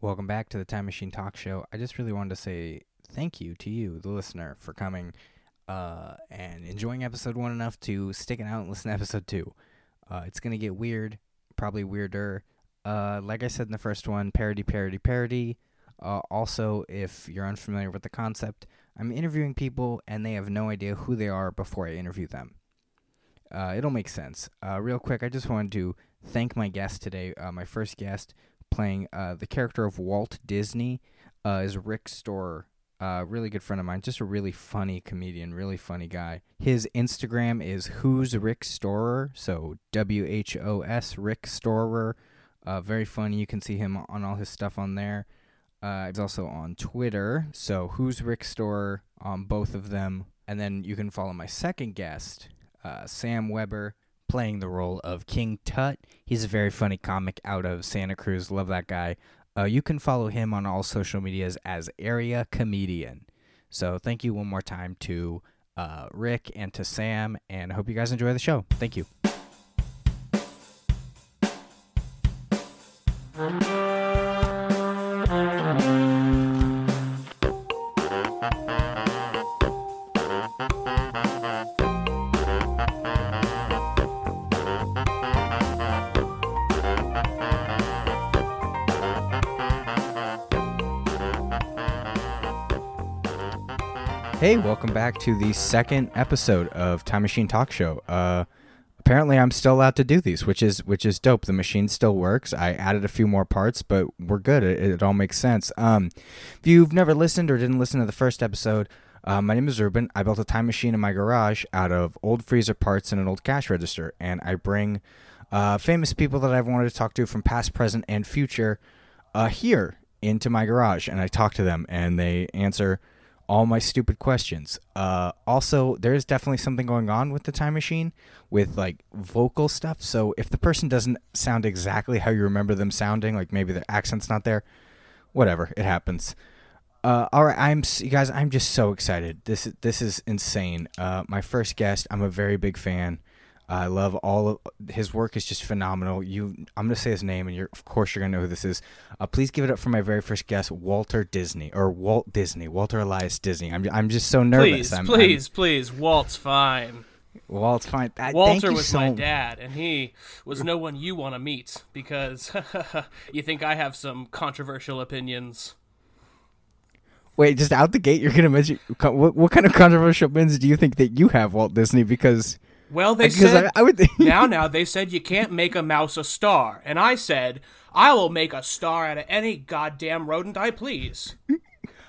Welcome back to the Time Machine Talk Show. I just really wanted to say thank you to you, the listener, for coming uh, and enjoying episode one enough to sticking out and listen to episode two. Uh, it's going to get weird, probably weirder. Uh, like I said in the first one, parody, parody, parody. Uh, also, if you're unfamiliar with the concept, I'm interviewing people and they have no idea who they are before I interview them. Uh, it'll make sense. Uh, real quick, I just wanted to thank my guest today. Uh, my first guest playing uh, the character of Walt Disney uh, is Rick Storer. Uh, really good friend of mine, just a really funny comedian, really funny guy. His Instagram is Who's Rick Storer, so W H O S Rick Storer. Uh, very funny. You can see him on all his stuff on there. Uh, he's also on Twitter, so Who's Rick Storer on both of them. And then you can follow my second guest, uh, Sam Weber, playing the role of King Tut. He's a very funny comic out of Santa Cruz. Love that guy. Uh, you can follow him on all social medias as Area Comedian. So thank you one more time to uh, Rick and to Sam, and I hope you guys enjoy the show. Thank you. Hey, welcome back to the second episode of Time Machine Talk Show. Uh, apparently, I'm still allowed to do these, which is which is dope. The machine still works. I added a few more parts, but we're good. It, it all makes sense. Um, if you've never listened or didn't listen to the first episode, uh, my name is Ruben. I built a time machine in my garage out of old freezer parts and an old cash register, and I bring uh, famous people that I've wanted to talk to from past, present, and future uh, here into my garage, and I talk to them, and they answer all my stupid questions. Uh, also, there is definitely something going on with the time machine with like vocal stuff. So if the person doesn't sound exactly how you remember them sounding, like maybe their accent's not there, whatever, it happens. Uh, all right, I'm you guys. I'm just so excited. This is this is insane. Uh, my first guest. I'm a very big fan. I love all of his work. is just phenomenal. You, I'm gonna say his name, and you're of course you're gonna know who this is. Uh, please give it up for my very first guest, Walter Disney or Walt Disney, Walter Elias Disney. I'm I'm just so nervous. Please, I'm, please, please. Walt's fine. Walt's fine. Thank Walter you was so my dad, and he was no one you want to meet because you think I have some controversial opinions. Wait, just out the gate, you're gonna mention what, what kind of controversial opinions do you think that you have, Walt Disney? Because Well, they because said I, I would think now, now they said you can't make a mouse a star, and I said I will make a star out of any goddamn rodent I please.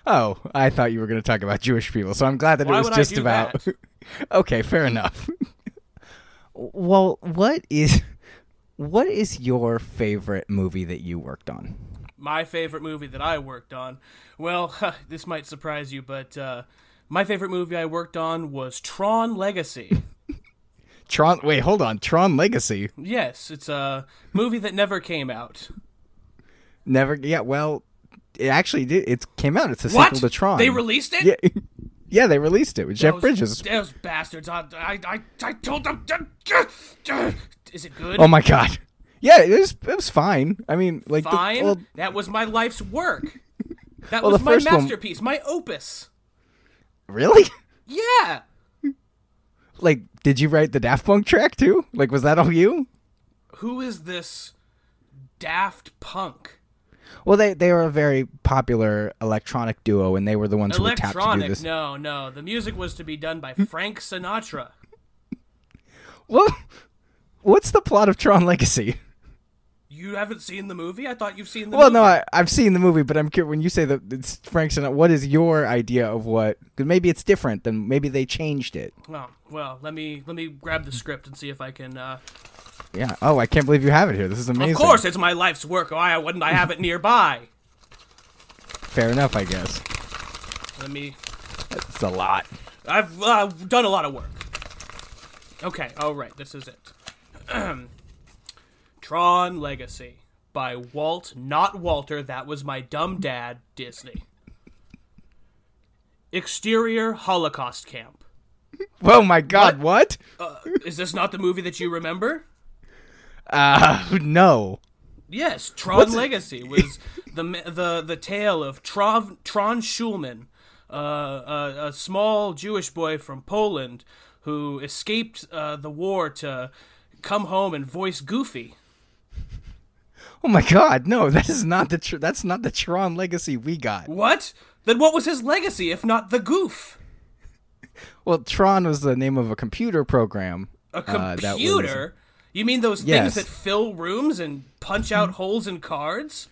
Oh, I thought you were going to talk about Jewish people, so I'm glad that Why it was would I just do about. that? okay, fair enough. well, what is what is your favorite movie that you worked on? My favorite movie that I worked on. Well, this might surprise you, but uh, my favorite movie I worked on was Tron Legacy. Tron. Wait, hold on. Tron Legacy. yes, it's a movie that never came out. Never. Yeah. Well, it actually did. It came out. It's a What? sequel to Tron. They released it? Yeah. Yeah, they released it with Jeff Those- Bridges. Those bastards. I, I, I, told them. Is it good? Oh my god. Yeah, it was. It was fine. I mean, like the- Fine. well, that was my life's work. That Well, was the my first one- masterpiece, my opus. really? Yeah. Like, did you write the Daft Punk track too? Like, was that all you? Who is this Daft Punk? Well, they they were a very popular electronic duo, and they were the ones who were tapped to do this. No, no. The music was to be done by hmm. Frank Sinatra. Well, what's the plot of Tron Legacy? You haven't seen the movie? I thought you've seen the movie. Well, movie. no, I, I've seen the movie, but I'm curious when you say that it's Frank Sinatra. What is your idea of what? Because maybe it's different than maybe they changed it. Well, well, let me let me grab the script and see if I can. Uh... Yeah. Oh, I can't believe you have it here. This is amazing. Of course, it's my life's work. Why wouldn't I have it nearby? Fair enough, I guess. Let me. It's a lot. I've uh, done a lot of work. Okay, all right, this is it. Tron Legacy by Walt, not Walter. That was my dumb dad, Disney. Exterior Holocaust camp. Oh my God! What? Is this not the movie that you remember? Uh, no. Yes, Tron What's it- Legacy was the the the tale of Tron Tron Schulman, uh, a, a small Jewish boy from Poland who escaped uh, the war to come home and voice Goofy. Oh my God, no, that is not the tr- that's not the Tron legacy we got. What? Then what was his legacy if not the goof? Well, Tron was the name of a computer program. A uh, that was- computer? you mean those Yes. things that fill rooms and punch out holes in cards?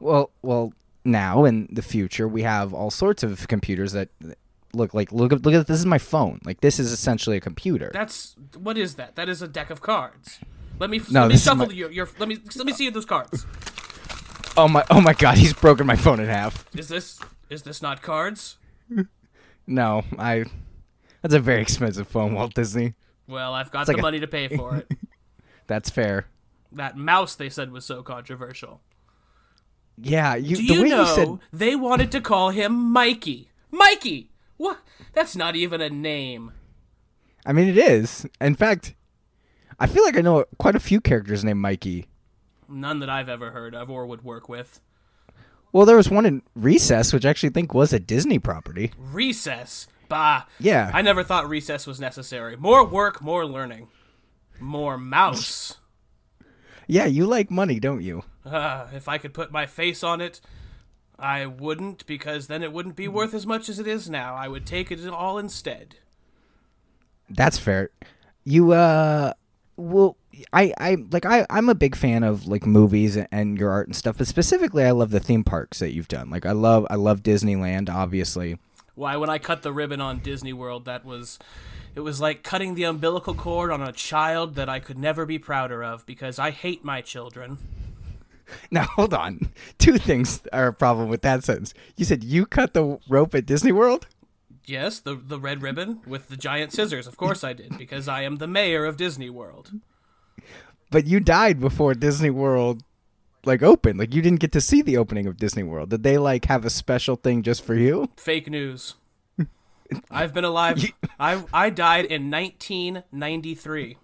Well, well, now in the future we have all sorts of computers that look like look at look at this is my phone. Like this is essentially a computer. That's what is that? That is a deck of cards. Let me No, let me shuffle my- your, your let me let me see those cards. oh my oh my God, he's broken my phone in half. Is this is this not cards? No, I. That's a very expensive phone, Walt Disney. Well, I've got like the a- money to pay for it. That's fair. that mouse they said was so controversial. Yeah, you. Do the you way know you said they wanted to call him Mikey? Mikey. What? That's not even a name. I mean, it is. In fact, I feel like I know quite a few characters named Mikey. None that I've ever heard of or would work with. Well, there was one in Recess, which I actually think was a Disney property. Recess. Bah. Yeah. I never thought recess was necessary. More work, more learning. More mouse. Yeah, you like money, don't you? Ah, if I could put my face on it, I wouldn't, because then it wouldn't be worth as much as it is now. I would take it all instead. That's fair. You uh well I I like I I'm a big fan of like movies and your art and stuff, but specifically I love the theme parks that you've done. Like I love I love Disneyland obviously. Why, when I cut the ribbon on Disney World, that was. It was like cutting the umbilical cord on a child that I could never be prouder of because I hate my children. Now hold on. Two things are a problem with that sentence. You said you cut the rope at Disney World? Yes, the the red ribbon with the giant scissors. Of course I did because I am the mayor of Disney World. But you died before Disney World like opened. Like you didn't get to see the opening of Disney World. Did they like have a special thing just for you? Fake news. I've been alive. I I died in 1993.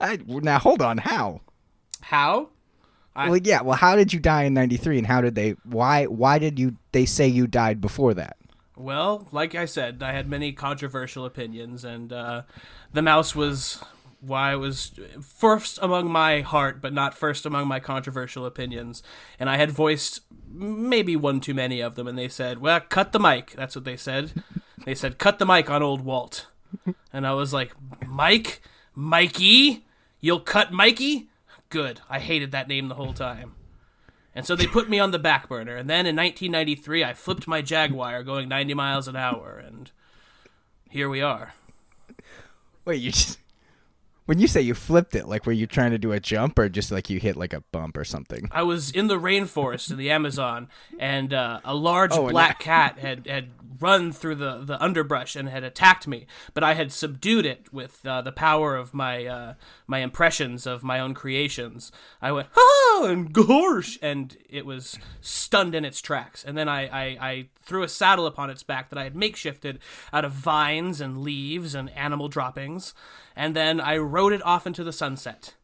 I now hold on. How? How? I- well, yeah. Well, how did you die in '93, and how did they? Why? Why did you? They say you died before that. Well, like I said, I had many controversial opinions, and uh, the mouse was why it was first among my heart, but not first among my controversial opinions. And I had voiced maybe one too many of them, and they said, "Well, cut the mic." That's what they said. They said, "Cut the mic on old Walt," and I was like, "Mike, Mikey, you'll cut Mikey." Good. I hated that name the whole time. And so they put me on the back burner. And then in 1993, I flipped my Jaguar going 90 miles an hour. And here we are. Wait, you just when you say you flipped it, like were you trying to do a jump or just like you hit like a bump or something? I was in the rainforest in the Amazon, and uh, a large Oh, black cat had, had run through the, the underbrush and had attacked me. But I had subdued it with uh, the power of my uh, my impressions of my own creations. I went ah and gorsh, and it was stunned in its tracks. And then I, I, I threw a saddle upon its back that I had makeshifted out of vines and leaves and animal droppings, and then I rode it off into the sunset.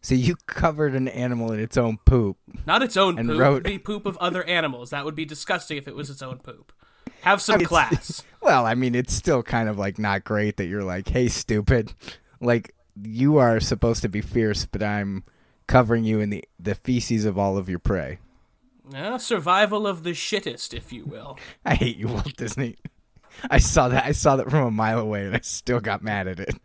So you covered an animal in its own poop. Not its own And poop. wrote- The poop of other animals. That would be disgusting if it was its own poop. Have some It's- class. Well, I mean, it's still kind of like not great that you're like, "Hey, stupid," like you are supposed to be fierce, but I'm covering you in the the feces of all of your prey. Uh, survival of the shittest, if you will. I hate you, Walt Disney. I saw that. I saw that from a mile away, and I still got mad at it.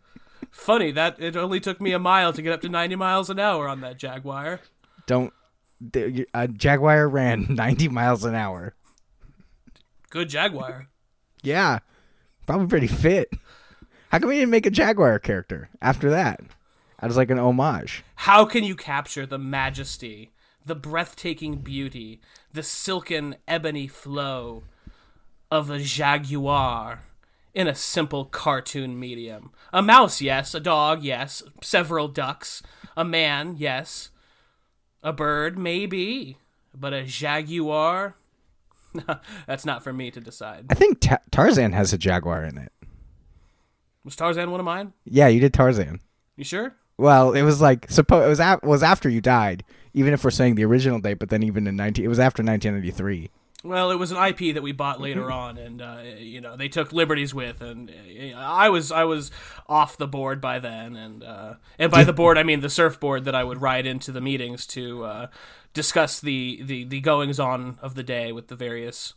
Funny that it only took me a mile to get up to 90 miles an hour on that Jaguar. Don't. the- A Jaguar ran 90 miles an hour. Good Jaguar. Yeah, probably pretty fit. How come we didn't make a Jaguar character after that? I was like an homage. How can you capture the majesty, the breathtaking beauty, the silken ebony flow of a jaguar in a simple cartoon medium? A mouse, yes. A dog, yes. Several ducks. A man, yes. A bird, maybe. But a jaguar? That's not for me to decide. I think Ta- Tarzan has a Jaguar in it. Was Tarzan one of mine? Yeah, you did Tarzan. You sure? Well, it was like suppo- it was a- was after you died. Even if we're saying the original date, but then even in 19 it was after 1993. Well, it was an IP that we bought later on, and uh, you know they took liberties with, and uh, I was I was off the board by then, and uh, and by the board I mean the surfboard that I would ride into the meetings to uh, discuss the, the the goings on of the day with the various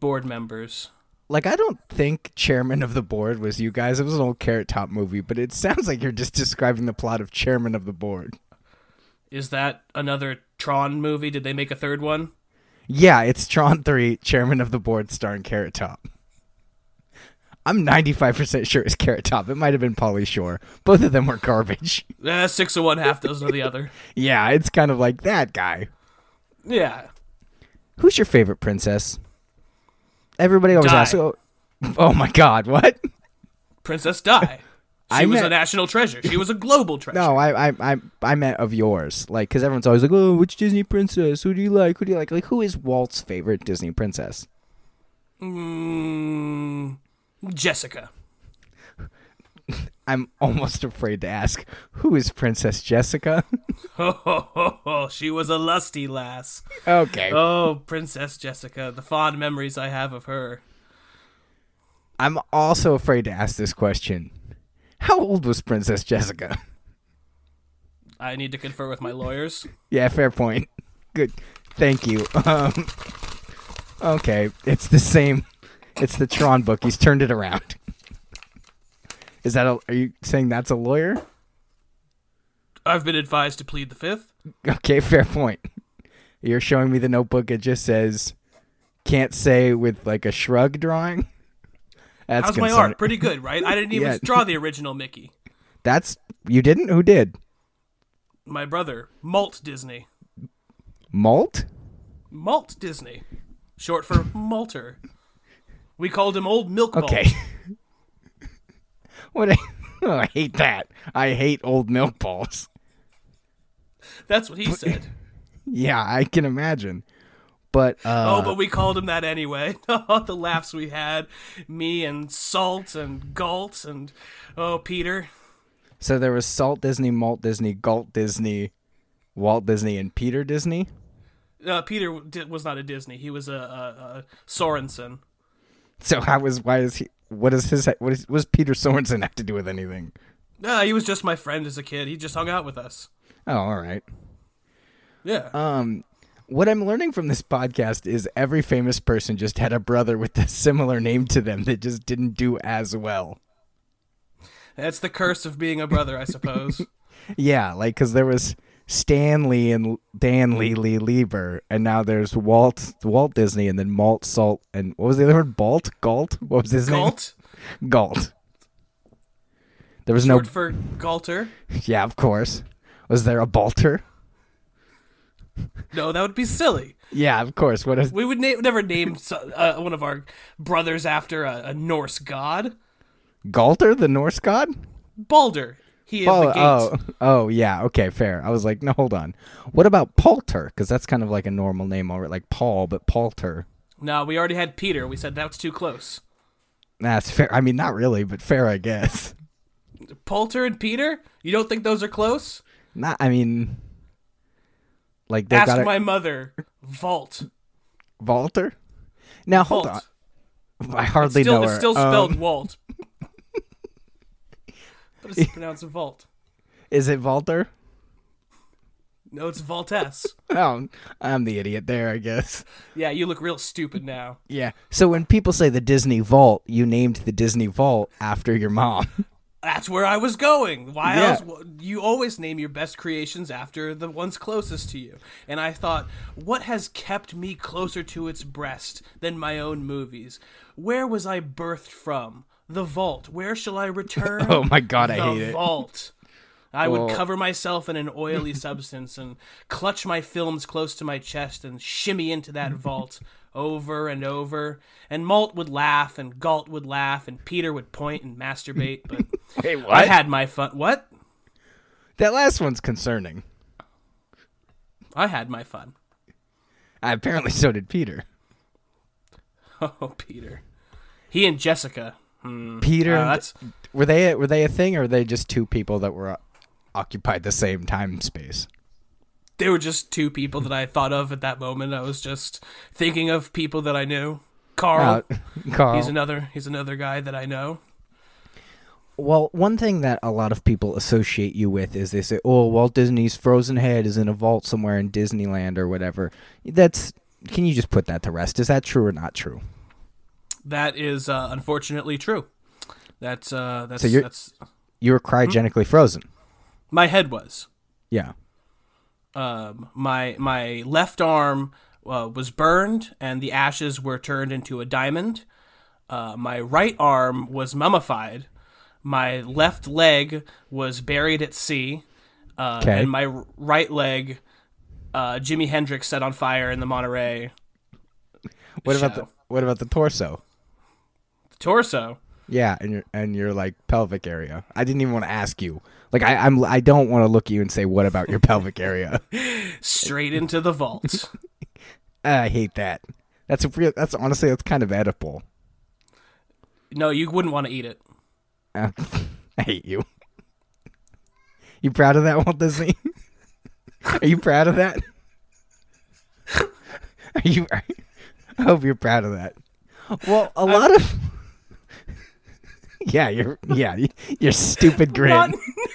board members. Like I don't think chairman of the board was you guys. It was an old Carrot Top movie, but it sounds like you're just describing the plot of Chairman of the Board. Is that another Tron movie? Did they make a third one? Yeah, it's Tron 3, Chairman of the Board starring Carrot Top. I'm 95% sure it's Carrot Top. It might have been Pauly Shore. Both of them were garbage. Eh, six of one, half dozen of the other. yeah, it's kind of like that guy. Yeah. Who's your favorite princess? Everybody always Di. asks. Oh, oh my god, what? Princess Di. She I was a national treasure. She was a global treasure. No, I, I, I, I meant of yours. Like, because everyone's always like, "Oh, which Disney princess? Who do you like? Who do you like?" Like, who is Walt's favorite Disney princess? Mm, Jessica. I'm almost afraid to ask, who is Princess Jessica? Ho, ho, ho, ho. She was a lusty lass. okay, Oh, Princess Jessica. The fond memories I have of her. I'm also afraid to ask this question. How old was Princess Jessica? I need to confer with my lawyers. yeah, fair point. Good, thank you. Um, okay, it's the same. It's the Tron book. He's turned it around. Is that a? Are you saying that's a lawyer? I've been advised to plead the fifth. Okay, fair point. You're showing me the notebook. It just says, "Can't say" with like a shrug drawing. That's How's my art? Pretty good, right? I didn't even Yeah. draw the original Mickey. That's you didn't. Who did? My brother, Malt Disney. Malt. Malt Disney. Short for Malter. We called him Old Milk Malt. Okay. what? I, oh, I hate that. I hate old milk balls. That's what he said. Yeah, I can imagine. But uh, oh, but we called him that anyway. the laughs we had. Me and Salt and Galt and, oh, Peter. so there was Salt Disney, Malt Disney, Galt Disney, Walt Disney, and Peter Disney. Uh, Peter was not a Disney. He was a, a, a Sorensen. So how was why is he? What is his? What, is, does Peter Sorensen have to do with anything? Uh, he was just my friend as a kid. He just hung out with us. Oh, all right. Yeah. Um, what I'm learning from this podcast is every famous person just had a brother with a similar name to them that just didn't do as well. That's the curse of being a brother, I suppose. Yeah, like because there was Stanley and Dan Lee Lee Lieber, and now there's Walt Walt Disney, and then Malt Salt, and what was the other one? Balt Galt. What was his Galt, name? Galt. Galt. There was short no. for Galter. Yeah, of course. Was there a Balter? No, that would be silly. Yeah, of course. What is We would na- never name uh, one of our brothers after a, a Norse god. Galter, the Norse god? Balder. He is the Oh, gate. oh, oh, yeah. Okay, fair. I was like, no, hold on. What about Palter? Because that's kind of like a normal name already, like Paul, but Palter. No, we already had Peter. We said that's too close. That's fair. I mean, not really, but fair, I guess. Poulter and Peter? You don't think those are close? Not. I mean, like they Ask got my mother. Vault. Walter. Now hold Vault. on. I hardly Still, know it's her. still spelled Um, Walt. but it's pronounced Vault. is it Walter? No, it's Valtess. Oh, I'm the idiot there, I guess. Yeah, you look real stupid now. Yeah. So when people say the Disney Vault, you named the Disney Vault after your mom. That's where I was going. Why Yeah. else? You always name your best creations after the ones closest to you. And I thought, what has kept me closer to its breast than my own movies? Where was I birthed from? The vault. Where shall I return? Oh my God, I the hate it. vault. I would cover myself in an oily substance and clutch my films close to my chest and shimmy into that vault over and over. And Malt would laugh, and Galt would laugh, and Peter would point and masturbate. But Hey, what? I had my fun. What? that last one's concerning. I had my fun. I, Apparently, so did Peter. Oh, Peter. He and Jessica. Peter, Uh, that's were they were they a thing, or were they just two people that were? occupied the same time space. They were just two people that I thought of at that moment. I was just thinking of people that I knew. Carl, Uh, Carl. he's another he's another guy that I know. Well, one thing that a lot of people associate you with is they say, "Oh, Walt Disney's frozen head is in a vault somewhere in Disneyland or whatever." That's can you just put that to rest? Is that true or not true? That is uh, unfortunately true. That's uh, that's So you're- that's You were cryogenically frozen. my head was. Yeah. Um, my my left arm uh, was burned, and the ashes were turned into a diamond. Uh, my right arm was mummified. My left leg was buried at sea, uh, Okay. and my right leg, uh, Jimi Hendrix set on fire in the Monterey What about the what about the torso? The torso. Yeah, and your and your like pelvic area. I didn't even want to ask you. Like I, I'm I don't want to look at you and say what about your pelvic area. straight into the vault. I hate that. That's a real. That's honestly that's kind of edible. no, you wouldn't want to eat it. I hate you. You proud of that, Walt Disney? Are you proud of that? Are you? I hope you're proud of that. Well, a lot of. Yeah, you're. Yeah, you- your stupid grin. Not,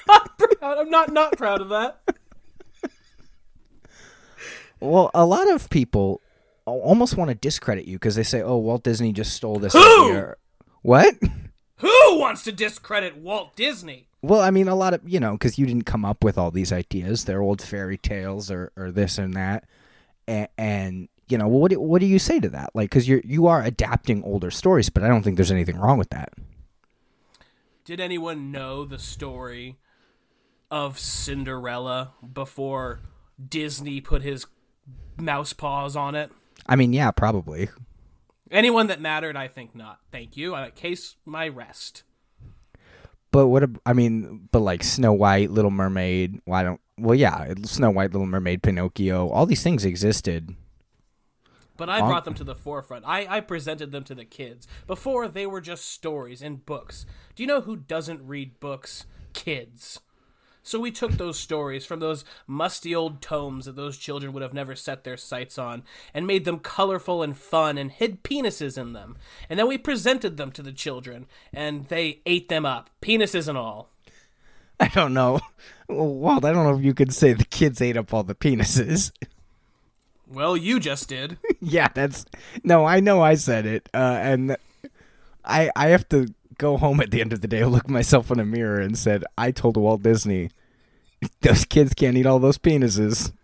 not proud. I'm not not proud of that. Well, a lot of people almost want to discredit you because they say, "Oh, Walt Disney just stole this Who? idea." What? Who wants to discredit Walt Disney? Well, I mean, a lot of you know, because you didn't come up with all these ideas. They're old fairy tales or, or this and that, and, and you know, what do, what do you say to that? Like, because you're you are adapting older stories, but I don't think there's anything wrong with that. Did anyone know the story of Cinderella before Disney put his mouse paws on it? I mean, yeah, probably. Anyone that mattered, I think not. Thank you. I case my rest. But what? ab- I mean, but like Snow White, Little Mermaid. Why don't? Well, yeah, Snow White, Little Mermaid, Pinocchio. All these things existed. But I brought them to the forefront. I, I presented them to the kids. Before, they were just stories and books. Do you know who doesn't read books? Kids. So we took those stories from those musty old tomes that those children would have never set their sights on and made them colorful and fun and hid penises in them. And then we presented them to the children and they ate them up, penises and all. I don't know. Well, Walt, I don't know if you could say the kids ate up all the penises. Well, you just did. yeah, that's no. I know I said it, uh, and I I have to go home at the end of the day, look myself in a mirror, and said I told Walt Disney those kids can't eat all those penises.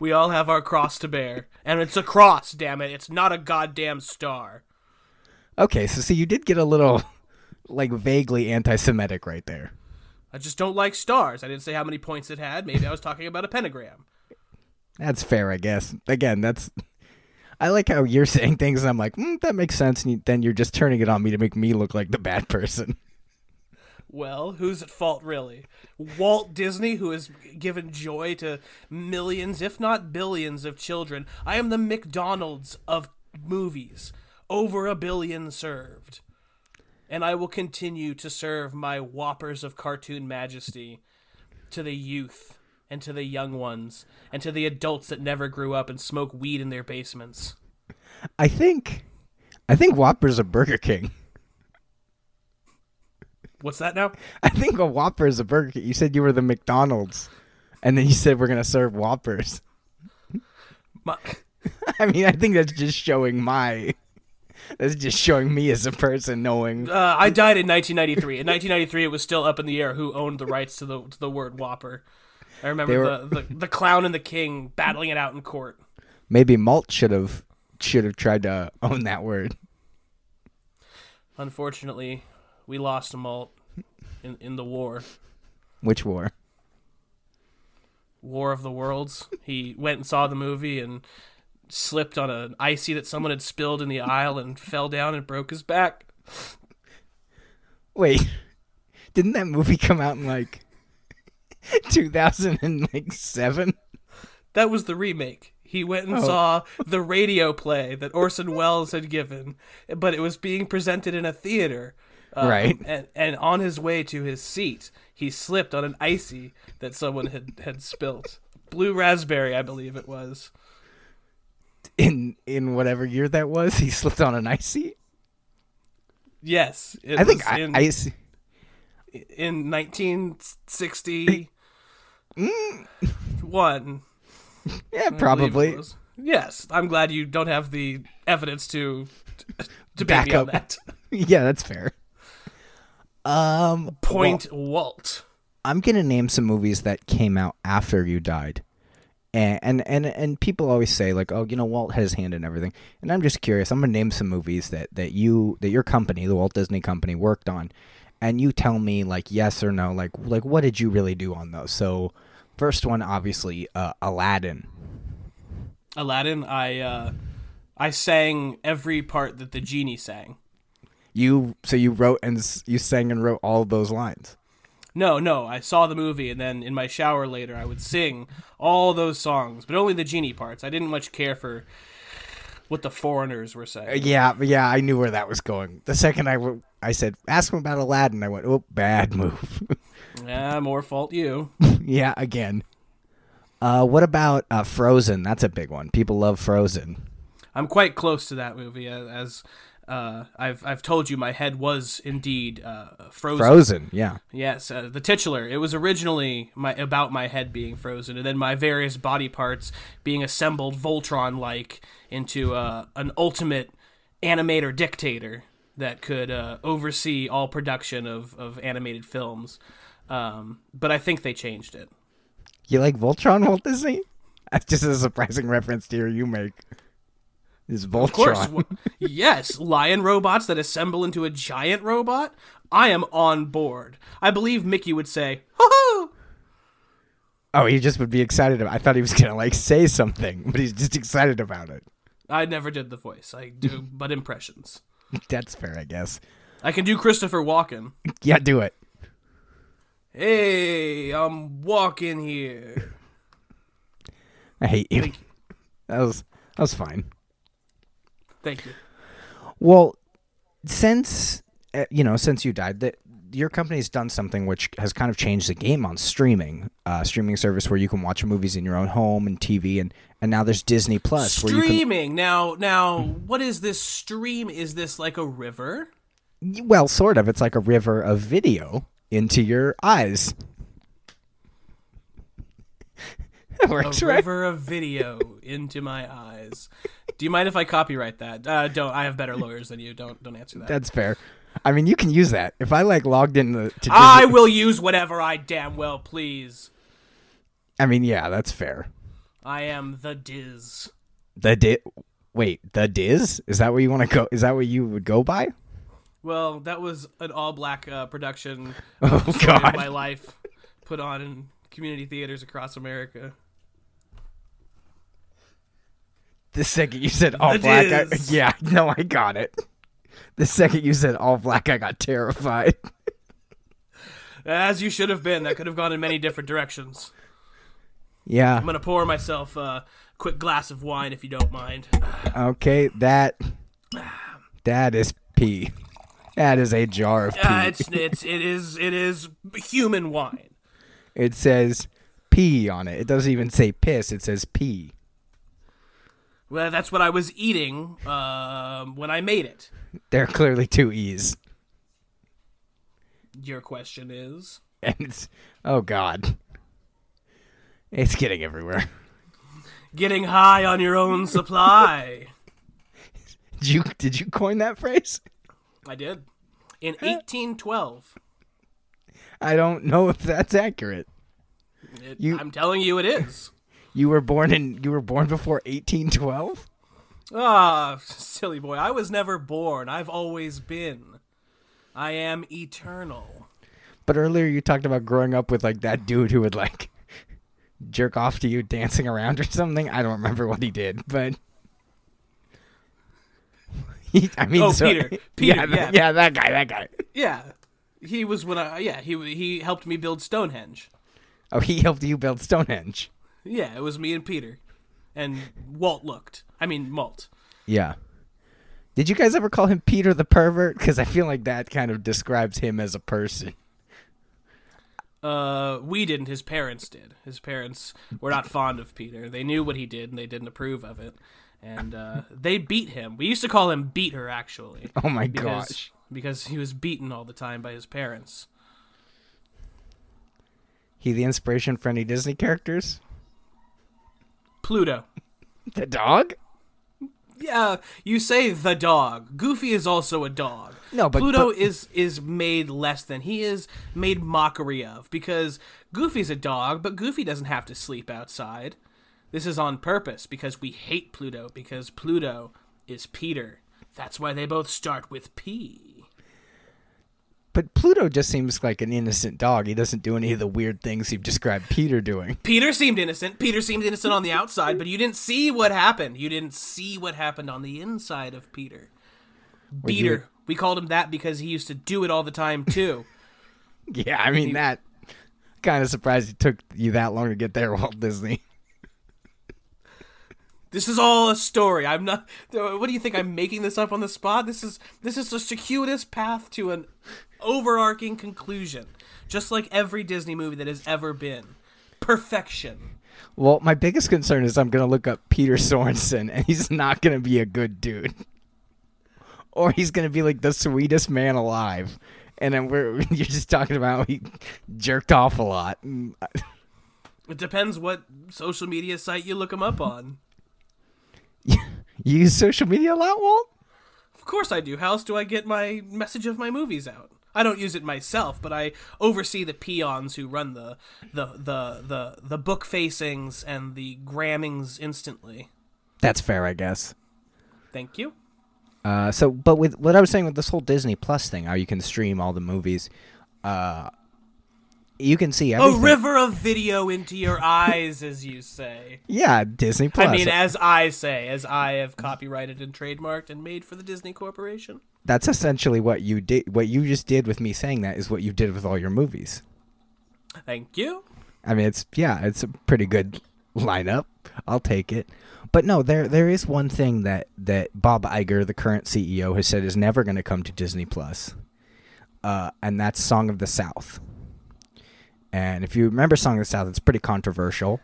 We all have our cross to bear. And it's a cross, damn it. It's not a goddamn star. Okay, so see, you did get a little like vaguely anti-Semitic right there. I just don't like stars. I didn't say how many points it had. Maybe I was talking about a pentagram. That's fair, I guess. Again, that's. I like how you're saying things, and I'm like, mm, that makes sense. And then you're just turning it on me to make me look like the bad person. Well, who's at fault, really? Walt Disney, who has given joy to millions, if not billions, of children. I am the McDonald's of movies. Over a billion served. And I will continue to serve my whoppers of cartoon majesty to the youth and to the young ones and to the adults that never grew up and smoke weed in their basements. I think, I think Whopper's a Burger King. What's that now? I think a Whopper is a Burger King. You said you were the McDonald's, and then you said we're gonna serve Whoppers. My, I mean, I think that's just showing my. That's just showing me as a person knowing. Uh, I died in 1993. In 1993, it was still up in the air who owned the rights to the to the word Whopper. I remember were- the, the the clown and the king battling it out in court. Maybe Malt should have should have tried to own that word. Unfortunately, we lost Malt in in the war, Which war? War of the Worlds. He went and saw the movie and slipped on an ICEE that someone had spilled in the aisle and fell down and broke his back. Wait, didn't that movie come out in like 2007? That was the remake. He went and Oh. saw the radio play that Orson Welles had given, but it was being presented in a theater. Um, Right. And, and on his way to his seat, he slipped on an ICEE that someone had, had spilt. Blue raspberry, I believe it was. In in whatever year that was, he slipped on an ICEE. Yes. It I think I, in, ICEE. In 1960. One. Yeah, probably. Yes, I'm glad you don't have the evidence to to Back up. that. yeah, that's fair. Um, Point Walt. I'm gonna name some movies that came out after you died, and and and and people always say like, oh, you know, Walt had his hand in everything, and I'm just curious. I'm gonna name some movies that that you that your company, the Walt Disney Company, worked on, and you tell me like yes or no, like like what did you really do on those? So, first one, obviously, uh, Aladdin. Aladdin. I uh, I sang every part that the genie sang. You so you wrote and you sang and wrote all of those lines. No, no, I saw the movie, and then in my shower later, I would sing all those songs, but only the genie parts. I didn't much care for what the foreigners were Uh, saying. Yeah, yeah, I knew where that was going. The second I w- I said, ask him about Aladdin, I went, oh, bad move. Yeah, more fault you. yeah, again. Uh, what about uh, Frozen? That's a big one. People love Frozen. I'm quite close to that movie, uh, as uh, I've I've told you, my head was indeed uh, frozen. Frozen, yeah. Yes, uh, the titular. It was originally my about my head being frozen, and then my various body parts being assembled Voltron-like into uh, an ultimate animator dictator that could uh, oversee all production of, of animated films. Um, but I think they changed it. You like Voltron, Walt Disney? That's just a surprising reference to hear you make. Is Voltron? Of course, yes, lion robots that assemble into a giant robot. I am on board. I believe Mickey would say, "Ho oh, he just would be excited. About, I thought he was gonna like say something, but he's just excited about it. I never did the voice. I do but impressions. That's fair, I guess. I can do Christopher Walken. Yeah, do it. Hey, I'm walking here. I hate you. You. That was that was fine. Thank you. Well, since uh, you know, since you died, that your company's done something which has kind of changed the game on streaming, uh, streaming service where you can watch movies in your own home and TV, and and now there's Disney Plus where you Streaming. Now, now, what is this stream? Is this like a river? well, sort of. It's like a river of video into your eyes. that A works, right? river of video into my eyes. Do you mind if I copyright that? Uh, don't. I have better lawyers than you. Don't. Don't answer that. That's fair. I mean, you can use that. If I like logged in to Disney, I will use whatever I damn well please. I mean, yeah, that's fair. I am the Diz. The di- Wait, the Diz? Is that what you want to go? Is that what you would go by? Well, that was an all-black uh, production Oh of the God! my life, put on in community theaters across America. The second you said all black, I, yeah, no, I got it. The second you said all black, I got terrified. As you should have been. That could have gone in many different directions. Yeah. I'm gonna pour myself a quick glass of wine, if you don't mind. Okay, that that is pee. That is a jar of pee. Uh, it's it's it is it is human wine. it says pee on it. It doesn't even say piss. It says pee. Well, that's what I was eating um, when I made it. There are clearly two e's, Your question is. and it's oh god, it's getting everywhere. Getting high on your own supply. Did you did you coin that phrase? I did. In 1812. I don't know if that's accurate. It, You- I'm telling you it is. You were born in you were born before 1812. Ah, silly boy. I was never born. I've always been. I am eternal. But earlier you talked about growing up with like that dude who would like jerk off to you dancing around or something. I don't remember what he did, but he, I mean, Oh, so- Peter. Peter, yeah, that, yeah. yeah, that guy, that guy. Yeah. He was when I yeah, he he helped me build Stonehenge. Oh, he helped you build Stonehenge. Yeah, it was me and Peter. And Walt looked. I mean, Malt. Yeah. Did you guys ever call him Peter the pervert? Because I feel like that kind of describes him as a person. Uh, we didn't. His parents did. His parents were not fond of Peter. They knew what he did, and they didn't approve of it. And uh, they beat him. We used to call him Beater, actually. Oh my because, gosh. Because he was beaten all the time by his parents. He the inspiration for any Disney characters? Pluto. The dog? Yeah, you say the dog. Goofy is also a dog. No, but- Pluto but- is is made less than. He is made mockery of because Goofy's a dog, but Goofy doesn't have to sleep outside. This is on purpose because we hate Pluto because Pluto is Peter. That's why they both start with P. But Pluto just seems like an innocent dog. He doesn't do any of the weird things you've described Peter doing. Peter seemed innocent. Peter seemed innocent on the outside, but you didn't see what happened. You didn't see what happened on the inside of Peter. Peter. you- We called him that because he used to do it all the time too. Yeah, I mean that. Kind of surprised it took you that long to get there, Walt Disney. This is all a story. I'm not. What do you think? I'm making this up on the spot. This is this is a circuitous path to an overarching conclusion, just like every Disney movie that has ever been. Perfection. Well, my biggest concern is I'm gonna look up Peter Sorensen, and he's not gonna be a good dude, or he's gonna be like the sweetest man alive, and then we're you're just talking about how he jerked off a lot. It depends what social media site you look him up on. You use social media a lot, Walt? Of course I do. How else do I get my message of my movies out? I don't use it myself, but I oversee the peons who run the the the the, the book facings and the grammings instantly. That's fair, I guess. Thank you. Uh, so, but with what I was saying with this whole Disney Plus thing, how you can stream all the movies, uh, you can see A river of video into your eyes, as you say. Yeah, Disney Plus. I mean, as I say, as I have copyrighted and trademarked and made for the Disney Corporation. That's essentially what you did. What you just did with me saying that is what you did with all your movies. Thank you. I mean, it's yeah, it's a pretty good lineup. I'll take it. But no, there there is one thing that that Bob Iger, the current CEO, has said is never going to come to Disney Plus, uh, and that's Song of the South. And if you remember Song of the South, it's pretty controversial.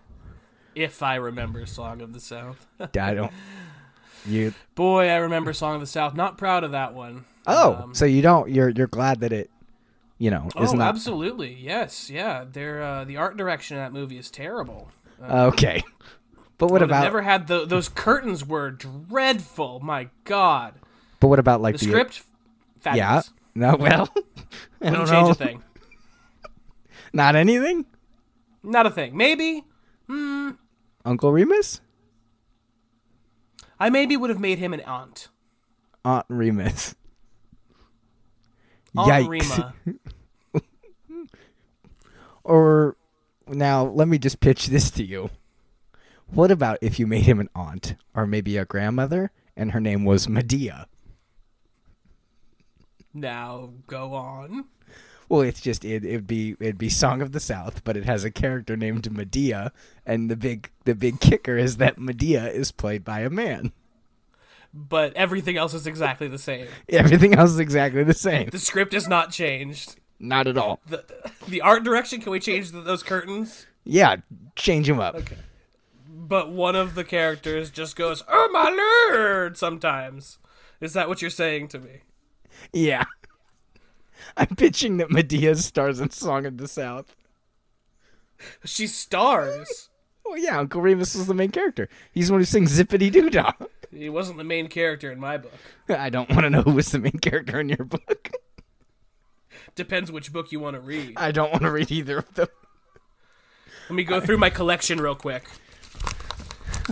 If I remember Song of the South. I don't. You Boy, I remember Song of the South. Not proud of that one. oh, Um, so you don't? You're you're glad that it, you know, is Oh, not absolutely. Yes, yeah. Their uh, the art direction of that movie is terrible. Uh, okay. But what about? never had the, those curtains were dreadful. My God. but what about like The script, Yeah. No. Well, I don't change know. Not anything. Not a thing. Maybe hmm. Uncle Remus. I maybe would have made him an aunt. Aunt Remus. Aunt Yikes. Rima. Or now let me just pitch this to you. What about if you made him an aunt or maybe a grandmother and her name was Madea? Now go on. Well, it's just it, it'd be it'd be Song of the South, but it has a character named Madea, and the big the big kicker is that Madea is played by a man. But everything else is exactly the same. Everything else is exactly the same. The script is not changed. Not at all. The the art direction. Can we change the, those curtains? Yeah, change them up. Okay. But one of the characters just goes, "Oh my lord!" Sometimes. Is that what you're saying to me? Yeah. I'm pitching that Madea stars in Song of the South. She stars. Oh yeah, Uncle Remus was the main character. He's the one who sings Zippity Doo Dah. He wasn't the main character in my book. I don't want to know who was the main character in your book. Depends which book you want to read. I don't want to read either of them. Let me go through my collection real quick.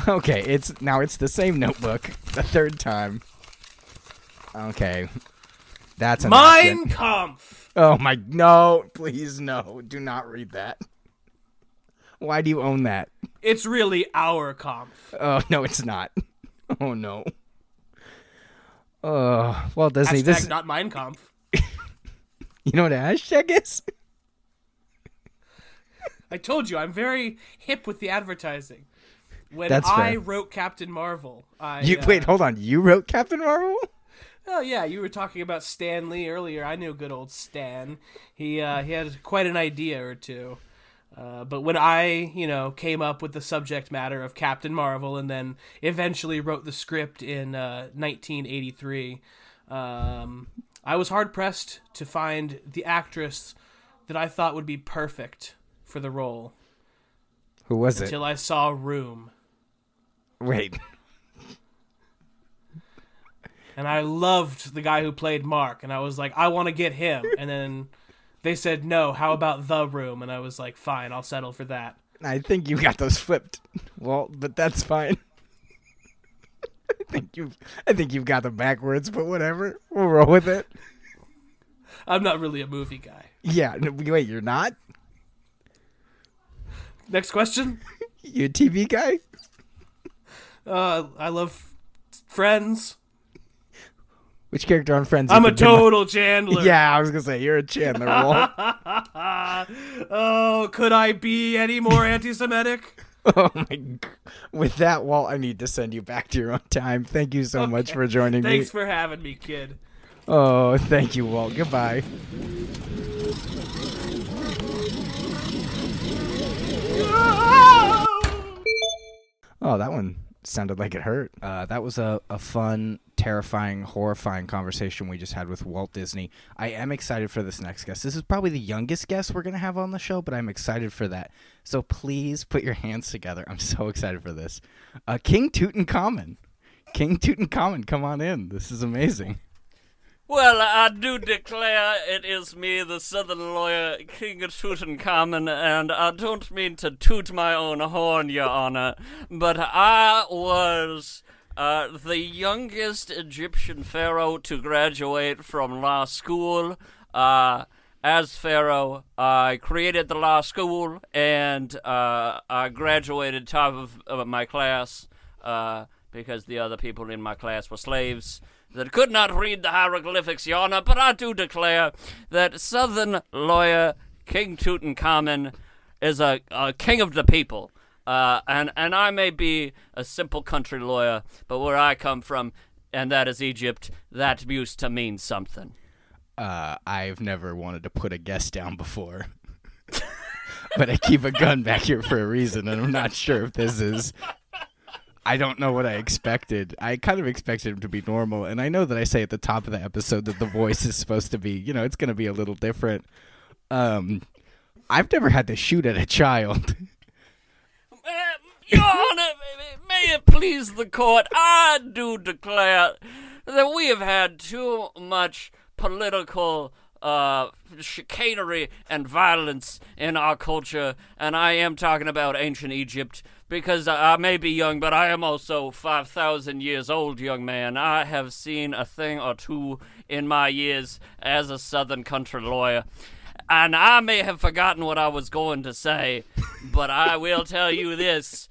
Okay, it's now it's the same notebook, the third time. Okay. That's Mein. Kampf. Oh my no, please no. Do not read that. Why do you own that? It's really our Kampf. Oh no, it's not. Oh no. Uh, well, Disney, Hashtag this not Mein Kampf. you know what a hashtag is? I told you I'm very hip with the advertising. When That's I fair. wrote Captain Marvel, I You uh, wait, hold on. You wrote Captain Marvel? Oh yeah, you were talking about Stan Lee earlier. I knew good old Stan. He uh, he had quite an idea or two. Uh, but when I, you know, came up with the subject matter of Captain Marvel and then eventually wrote the script in uh, 1983, um, I was hard pressed to find the actress that I thought would be perfect for the role. Who was it? Until I saw Room. Wait. and I loved the guy who played Mark, and I was like, I want to get him. And then they said, no, how about The Room? And I was like, fine, I'll settle for that. I think you got those flipped, Walt, but that's fine. I think you've I think you've got them backwards, but whatever. We'll roll with it. I'm not really a movie guy. Yeah, no, wait, you're not? Next question. You a TV guy? Uh, I love Friends. Which character on Friends? I'm a think you total Chandler. Yeah, I was gonna say you're a Chandler. Walt. oh, could I be any more anti-Semitic? oh my! With that, Walt, I need to send you back to your own time. Thank you so much for joining Thanks me. Thanks for having me, kid. Oh, thank you, Walt. Goodbye. Oh, that one sounded like it hurt. Uh, that was a, a fun, terrifying, horrifying conversation we just had with Walt Disney. I am excited for this next guest. This is probably the youngest guest we're going to have on the show, but I'm excited for that. So please put your hands together. I'm so excited for this. Uh, King Tutankhamun. King Tutankhamun, come on in. This is amazing. Well, I do declare it is me, the Southern lawyer, King Tutankhamun, and I don't mean to toot my own horn, Your Honor, but I was uh, the youngest Egyptian pharaoh to graduate from law school. Uh, as pharaoh, I created the law school, and uh, I graduated top of, of my class uh, because the other people in my class were slaves that could not read the hieroglyphics, Your Honor, but I do declare that Southern lawyer King Tutankhamun is a, a king of the people. Uh, and, and I may be a simple country lawyer, but where I come from, and that is Egypt, that used to mean something. Uh, I've never wanted to put a guest down before. but I keep a gun back here for a reason, and I'm not sure if this is. I don't know what I expected. I kind of expected him to be normal, and I know that I say at the top of the episode that the voice is supposed to be, you know, it's going to be a little different. Um, I've never had to shoot at a child. Uh, Your Honor, may it please the court, I do declare that we have had too much political uh, chicanery and violence in our culture, and I am talking about ancient Egypt because I may be young, but I am also 5,000 years old, young man. I have seen a thing or two in my years as a Southern country lawyer. And I may have forgotten what I was going to say, but I will tell you this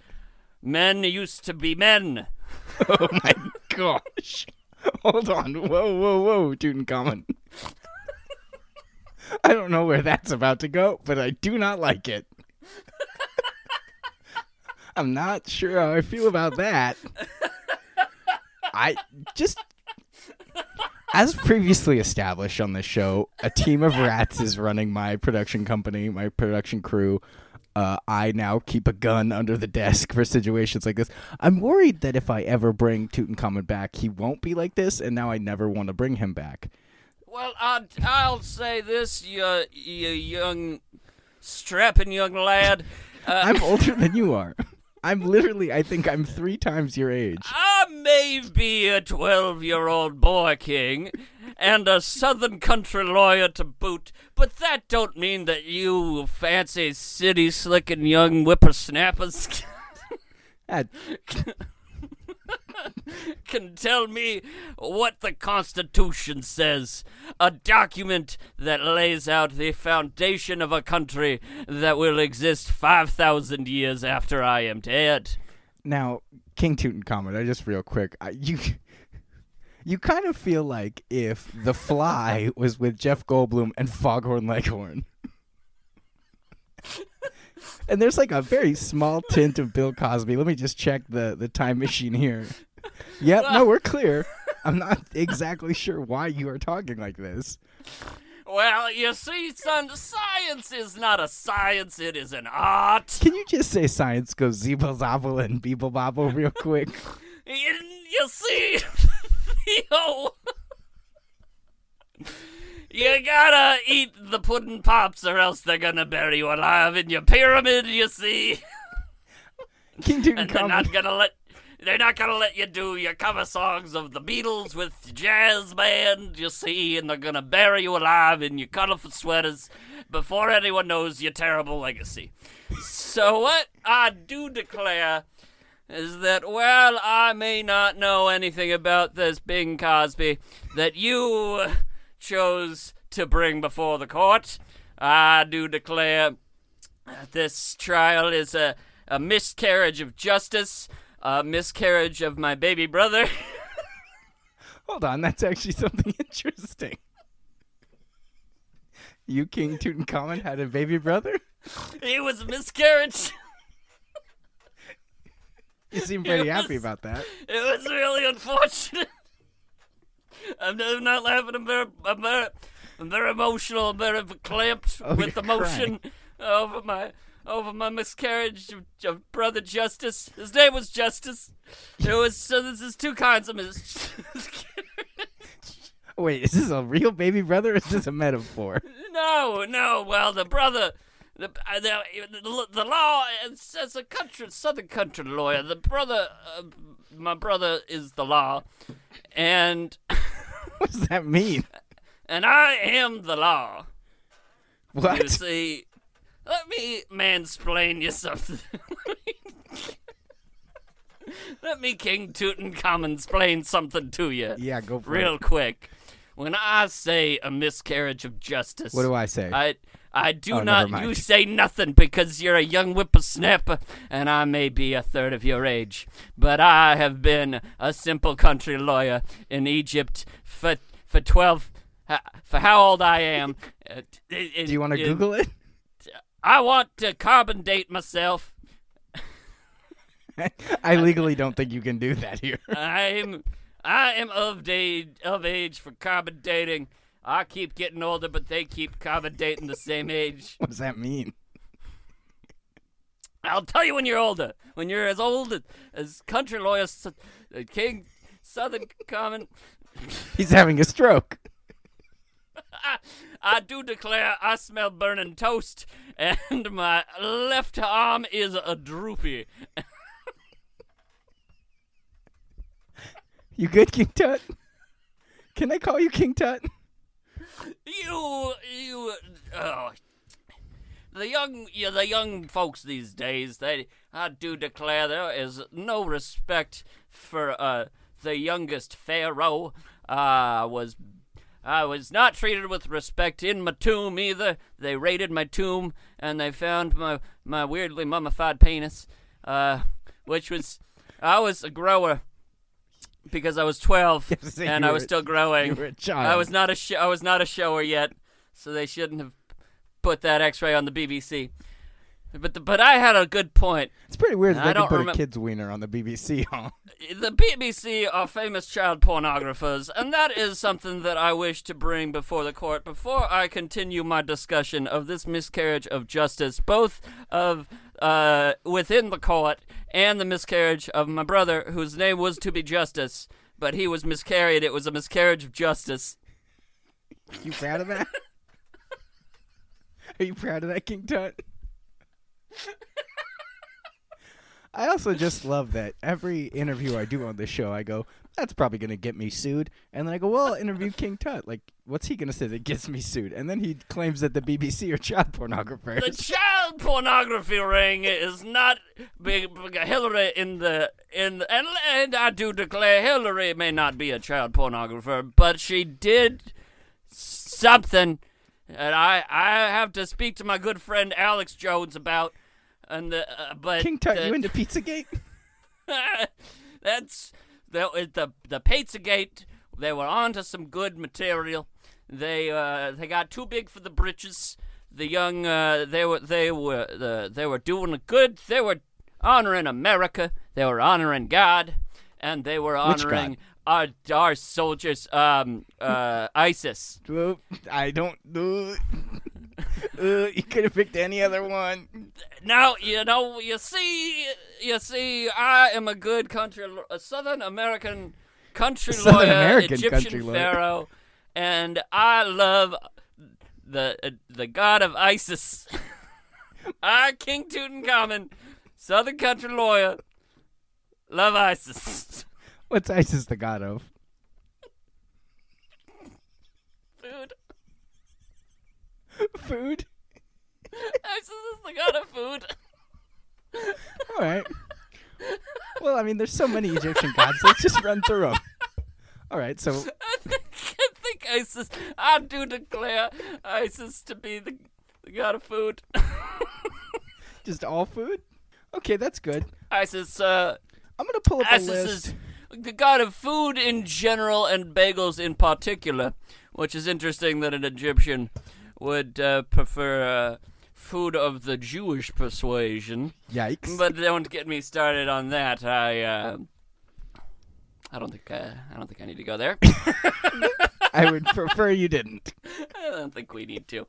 men used to be men. oh my gosh. Hold on. Whoa, whoa, whoa, Tutankhamun. I don't know where that's about to go, but I do not like it. I'm not sure how I feel about that. I just. As previously established on this show, a team of rats is running my production company, my production crew. Uh, I now keep a gun under the desk for situations like this. I'm worried that if I ever bring Tutankhamun back, he won't be like this, and now I never want to bring him back. Well, I, I'll say this, you, you young, strapping young lad. Uh, I'm older than you are. I'm literally, I think I'm three times your age. I may be a 12 year old boy king and a southern country lawyer to boot, but that don't mean that you fancy city slicking young whippersnappers That- can tell me what the Constitution says. A document that lays out the foundation of a country that will exist 5,000 years after I am dead. now, King Tutankhamun, I just real quick, I, you, you kind of feel like if The Fly was with Jeff Goldblum and Foghorn Leghorn. and there's like a very small tint of Bill Cosby. Let me just check the, the time machine here. Yep, no, we're clear. I'm not exactly sure why you are talking like this. Well, you see, son, science is not a science, it is an art. Can you just say science goes zeeble zobble and beeble bobble real quick? You, you see, Theo, you gotta eat the pudding pops or else they're gonna bury you alive in your pyramid, you see. King And they're not gonna let they're not gonna let you do your cover songs of the Beatles with jazz band, you see, and they're gonna bury you alive in your colorful sweaters before anyone knows your terrible legacy. So what I do declare is that while I may not know anything about this Bing Cosby that you chose to bring before the court, I do declare this trial is a, a miscarriage of justice, a miscarriage of my baby brother. Hold on, that's actually something interesting. You, King Tutankhamun, had a baby brother? it was a miscarriage. You seem pretty It happy about that. It was really unfortunate. I'm, I'm not laughing. I'm very, I'm very, I'm very emotional. I'm very clamped Oh, with emotion over my over my miscarriage of, of brother Justice. His name was Justice. There was so this is two kinds of mis- Wait, is this a real baby brother or is this a metaphor? No, no. Well, the brother, the uh, the, the, the law. It's a country, southern country lawyer. The brother, uh, my brother is the law, and What does that mean? and I am the law. what You see, let me mansplain you something. let me King Tutankhamun explain something to you, Yeah, go for real it. quick. When I say a miscarriage of justice, What do I say? I I do Oh, not. You say nothing because you're a young whippersnapper, and I may be a third of your age. But I have been a simple country lawyer in Egypt for for twelve. For how old I am? Do you want to Google it? I want to carbon date myself. I legally don't think you can do that here. I'm I am of age of age for carbon dating. I keep getting older, but they keep carbon dating the same age. What does that mean? I'll tell you when you're older. When you're as old as, country lawyer uh, King Southern Common, He's having a stroke. I, do declare I smell burning toast, and my left arm is a droopy. You good, King Tut? Can I call you King Tut? You, you, oh. The young, yeah, the young folks these days, they, I do declare there is no respect for uh, the youngest pharaoh. I was, I was not treated with respect in my tomb either. They raided my tomb and they found my my weirdly mummified penis, uh, which was, I was a grower because I was twelve So and I was were- still growing. You were a child. I was not a sh- I was not a shower yet, so they shouldn't have put that X-ray on the BBC. But the, but I had a good point. It's pretty weird that I they can put a kid's wiener on the BBC, huh? The BBC are famous child pornographers, and that is something that I wish to bring before the court before I continue my discussion of this miscarriage of justice, both of uh, within the court and the miscarriage of my brother, whose name was to be Justice, but he was miscarried. It was a miscarriage of justice. You proud of that? Are you proud of that, King Tut? I also just love that every interview I do on this show, I go, that's probably going to get me sued. And then I go, well, I'll interview King Tut. Like, what's he going to say that gets me sued? And then he claims that the BBC are child pornographers. The child pornography ring is not Hillary in the in the, and and I do declare Hillary may not be a child pornographer, but she did something, and I I have to speak to my good friend Alex Jones about. And the, uh, but King the- you into Pizzagate? That's the the the Pizzagate. They were onto some good material. They uh, they got too big for the britches. The young uh, they were they were the they were doing good. They were honoring America. They were honoring God, and they were honoring our our soldiers, um, uh, ISIS. I don't. Uh, uh, you could have picked any other one. Now you know. You see, you see. I am a good country, a Southern American country Southern lawyer, American Egyptian country lawyer. pharaoh, and I love the uh, the god of ISIS. I, King Tutankhamun, Southern country lawyer, love ISIS. What's ISIS the god of? Food. Food. ISIS is the god of food. All right. Well, I mean, there's so many Egyptian gods. Let's just run through them. All right. So I think, I think ISIS. I do declare ISIS to be the, the god of food. just all food. Okay, that's good. ISIS. Uh, I'm gonna pull up a ISIS list. is the god of food in general and bagels in particular, which is interesting that an Egyptian would uh, prefer uh, food of the Jewish persuasion. Yikes. But don't get me started on that. I. Uh, I don't think uh, I don't think I need to go there. I would prefer you didn't. I don't think we need to.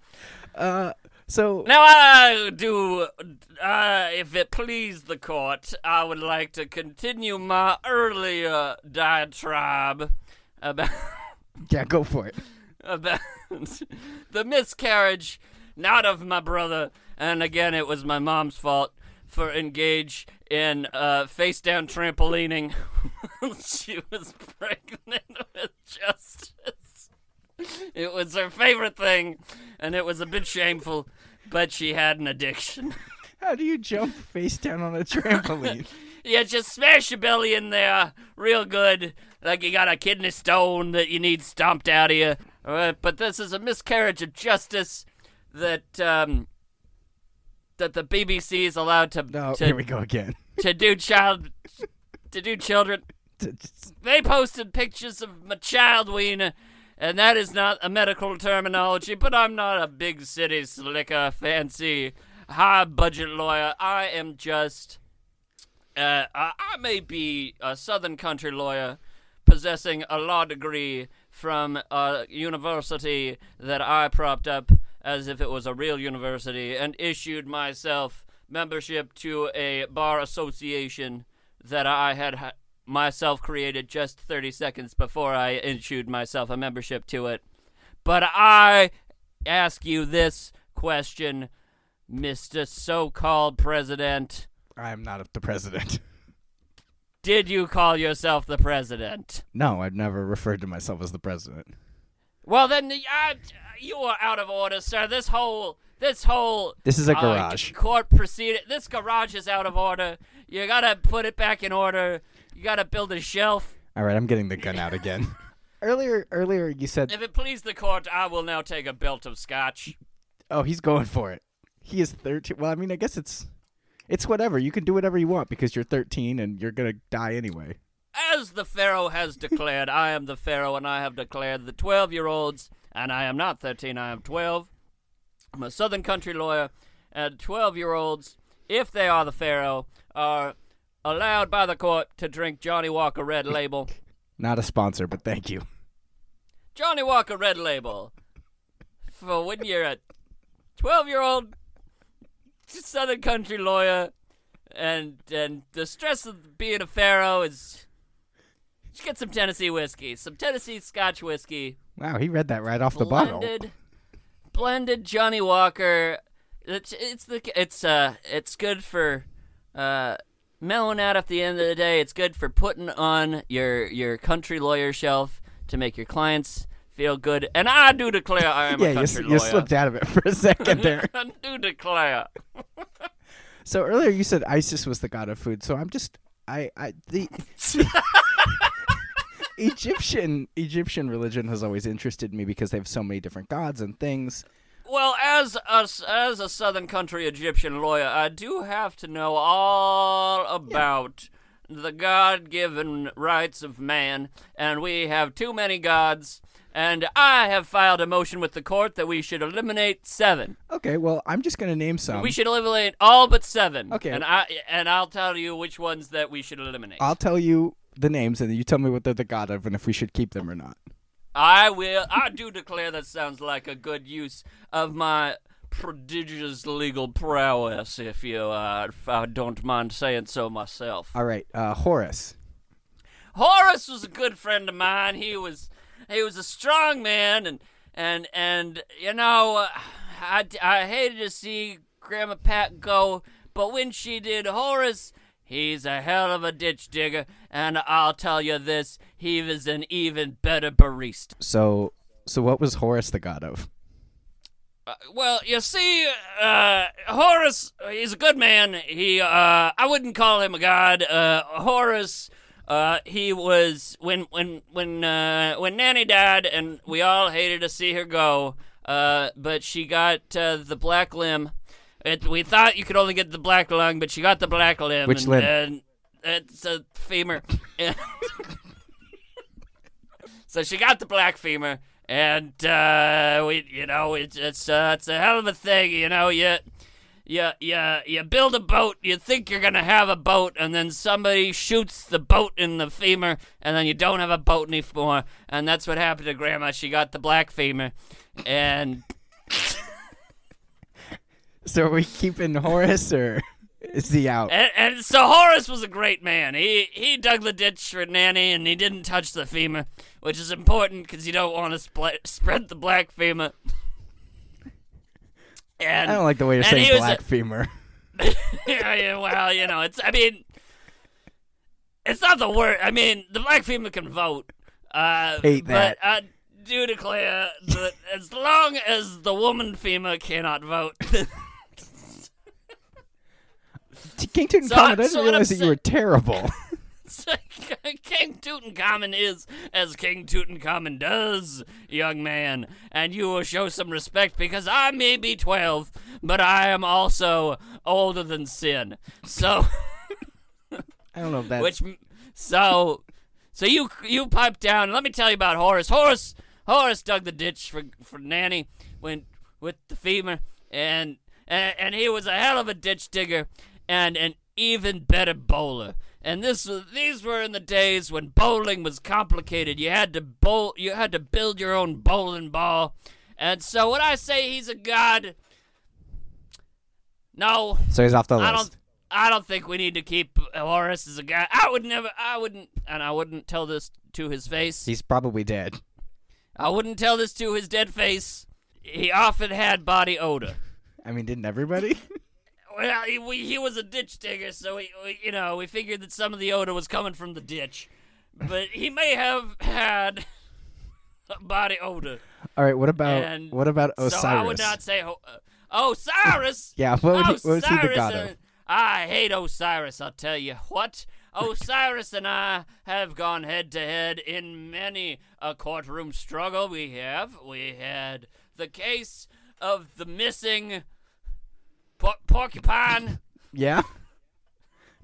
Uh, so Now I do, uh, if it please the court, I would like to continue my earlier diatribe about yeah, go for it. About the miscarriage, not of my brother, and again it was my mom's fault for engage in uh, face down trampolining. she was pregnant with Justice. It was her favorite thing, and it was a bit shameful, but she had an addiction. How do you jump face down on a trampoline? Yeah, just smash your belly in there real good, like you got a kidney stone that you need stomped out of you. Uh, but this is a miscarriage of justice that um, that the BBC is allowed to no, to, here we go again. to do child to do children. They posted pictures of my child wiener, and that is not a medical terminology. But I'm not a big city slicker, fancy, high budget lawyer. I am just uh, I, I may be a Southern country lawyer possessing a law degree from a university that I propped up as if it was a real university and issued myself membership to a bar association that I had ha- myself created just 30 seconds before I issued myself a membership to it. But I ask you this question, Mr. so called president. I'm not the president. Did you call yourself the president? No, I've never referred to myself as the president. Well, then uh, you are out of order, sir. This whole this whole This is a uh, garage. court proceeding. This garage is out of order. You gotta put it back in order. You gotta build a shelf. All right, I'm getting the gun out again. earlier, earlier you said, If it please the court, I will now take a belt of scotch. "Oh, he's going for it." He is 13. Well, I mean, I guess it's it's whatever. You can do whatever you want because you're 13 and you're gonna die anyway. As the Pharaoh has declared, I am the Pharaoh, and I have declared the 12 year olds, and I am not 13, I am 12. I'm a Southern country lawyer, and 12 year olds, if they are the Pharaoh, are allowed by the court to drink Johnnie Walker Red Label. Not a sponsor, but thank you. Johnnie Walker Red Label. For when you're a 12 year old Southern country lawyer, and and the stress of being a pharaoh is. Just get some Tennessee whiskey, some Tennessee Scotch whiskey, Wow, he read that right off the bottle. blended, blended Johnnie Walker. It's it's the it's uh it's good for uh mellowing out at the end of the day. It's good for putting on your your country lawyer shelf to make your clients feel good. And I do declare I am yeah, a you, country s- lawyer. you slipped out of it for a second there. I do declare. so earlier you said ISIS was the god of food. So I'm just I I the Egyptian Egyptian religion has always interested me because they have so many different gods and things. Well, as a, as a Southern country Egyptian lawyer, I do have to know all about the God given rights of man, and we have too many gods. And I have filed a motion with the court that we should eliminate seven. Okay, well I'm just gonna name some. we should eliminate all but seven. Okay. And I and I'll tell you which ones that we should eliminate. I'll tell you the names, and you tell me what they're the god of, and if we should keep them or not. I will. I do declare that sounds like a good use of my prodigious legal prowess, if you uh, if I don't mind saying so myself. All right, uh, Horus. Horace was a good friend of mine. He was he was a strong man, and and and you know, uh, I I hated to see Grandma Pat go, but when she did, Horace. He's a hell of a ditch digger, and I'll tell you this: he was an even better barista. So, so what was Horace the god of? Uh, well, you see, uh, Horace, he's a good man. He, uh, I wouldn't call him a god. Uh, Horace, uh, he was when when when uh, when Nanny died, and we all hated to see her go. Uh, but she got uh, the black limb. It, we thought you could only get the black lung, but she got the black limb. Which and, limb? And it's a femur. so she got the black femur, and uh, we, you know, it's it's uh, it's a hell of a thing. You know, you you you you build a boat. You think you're gonna have a boat, and then somebody shoots the boat in the femur, and then you don't have a boat anymore. And that's what happened to Grandma. She got the black femur, and So are we keeping Horace or is he out? And, and so Horace was a great man. He he dug the ditch for Nanny, and he didn't touch the femur, which is important because you don't want to spl- spread the black femur. And I don't like the way you're saying black a- femur. yeah, well, you know, it's. I mean, it's not the word. I mean, the black femur can vote. Uh, Hate that. But I do declare that as long as the woman femur cannot vote. King Tutankhamun, So- I didn't so realize that you were terrible. Uh, King Tutankhamun is as King Tutankhamun does, young man, and you will show some respect because I may be 12, but I am also older than sin. So, I don't know if that's which, so, so you you pipe down. Let me tell you about Horace. Horace Horace dug the ditch for for Nanny when with the femur, and and, and he was a hell of a ditch digger and an even better bowler. And this was- these were in the days when bowling was complicated. You had to bowl, you had to build your own bowling ball. And so when I say he's a god, no, so he's off the list. I don't. I don't think we need to keep Horace as a guy. I would never. I wouldn't, and I wouldn't tell this to his face. He's probably dead. I wouldn't tell this to his dead face. He often had body odor. I mean, didn't everybody? Well, he, we, he was a ditch digger, so we, we, you know, we figured that some of the odor was coming from the ditch, but he may have had body odor. All right. What about And what about Osiris? So I would not say uh, Osiris. Yeah, what, would he, what was he the Osiris god of? I hate Osiris, I'll tell you what. Osiris and I have gone head to head in many a courtroom struggle. We have. We had the case of the missing por- porcupine. Yeah.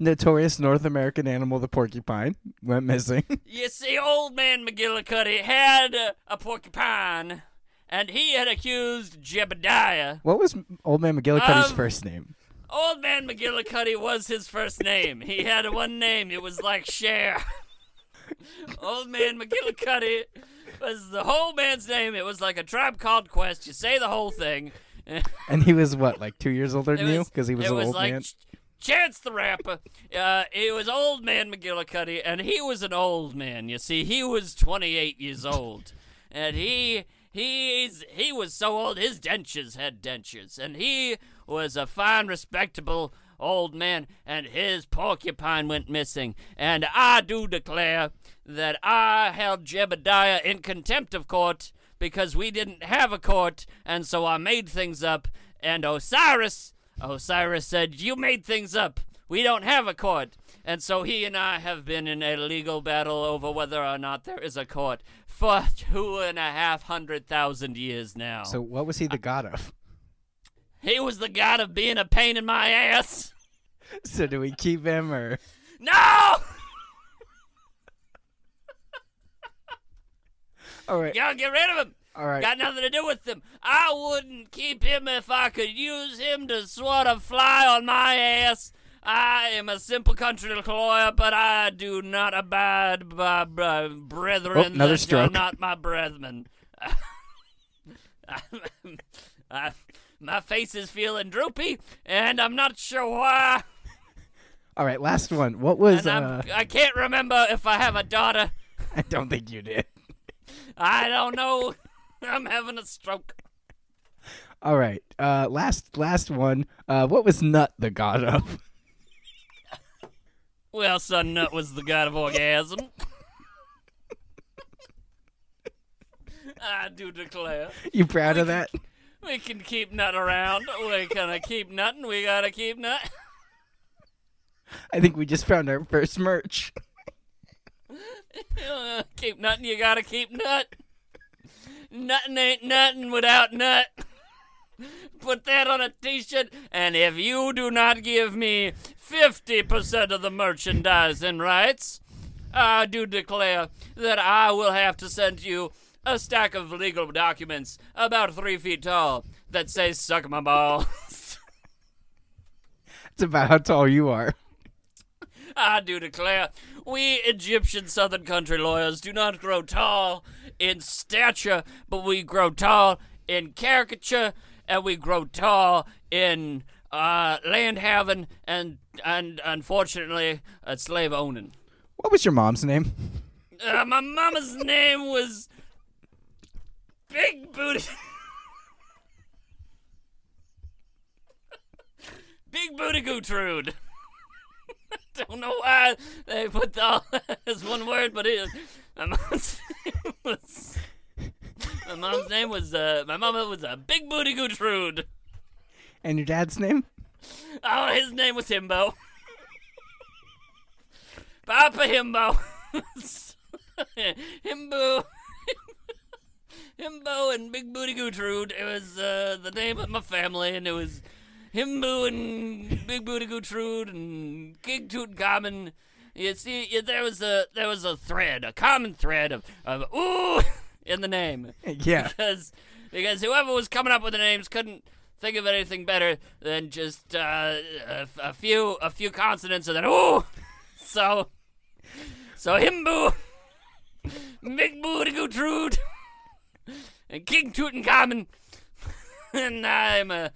Notorious North American animal, the porcupine, went missing. You see, old man McGillicuddy had a porcupine, and he had accused Jebediah. what was Old Man McGillicuddy's Um, first name? Old man McGillicuddy was his first name. He had one name. It was like Cher. Old man McGillicuddy was the whole man's name. It was like a tribe called Quest. You say the whole thing. And he was what, like two years older than It you? Because he was it an was old like man. Ch- Chance the Rapper. Uh, it was old man McGillicuddy, and he was an old man. You see, he was 28 years old, and he he's he was so old his dentures had dentures, and he was a fine, respectable old man, and his porcupine went missing. And I do declare that I held Jebediah in contempt of court because we didn't have a court, and so I made things up. And Osiris, Osiris said, You made things up. We don't have a court. And so he and I have been in a legal battle over whether or not there is a court for two and a half hundred thousand years now. So what was he the god of? he was the god of being a pain in my ass. So do we keep him or? No! All right. Gotta get rid of him. All right. Got nothing to do with him. I wouldn't keep him if I could use him to sort of fly on my ass. I am a simple country lawyer, but I do not abide by, by brethren Oh, another that are stroke. not my brethren. I- my face is feeling droopy, and I'm not sure why. All right, last one. What was? Uh, I can't remember if I have a daughter. I don't think you did. I don't know. I'm having a stroke. All right. Uh, last last one. Uh, what was Nut the god of? Well, Sun Nut was the god of orgasm. I do declare. You proud of that? We can keep nut around. We gonna keep nutting. We gotta keep nut. I think we just found our first merch. keep nutting. You gotta keep nut. Nutting ain't nothing without nut. Put that on a t-shirt, and if you do not give me 50% of the merchandising rights, I do declare that I will have to send you a stack of legal documents about three feet tall that say "suck my balls." It's about how tall you are. I do declare, we Egyptian Southern country lawyers do not grow tall in stature, but we grow tall in caricature, and we grow tall in uh, land having and and unfortunately uh, slave owning. What was your mom's name? Uh, my mama's name was Big Booty. Big Booty Gertrude. Don't know why they put all as one word, but it. My mom's name was. My mom's name was. Uh, my mama was a Big Booty Gertrude. And your dad's name? Oh, his name was Himbo. Papa Himbo. Himbo. Himbo and Big Booty Gertrude. It was uh, the name of my family, and it was Himbo and Big Booty Gertrude and King Tutankhamun. You see, there was a there was a thread, a common thread of, of ooh in the name Yeah. because because whoever was coming up with the names couldn't think of anything better than just uh, a, a few a few consonants and then ooh. So so Himbu, Big Booty Gertrude, and King Tutankhamun, and I'm a uh,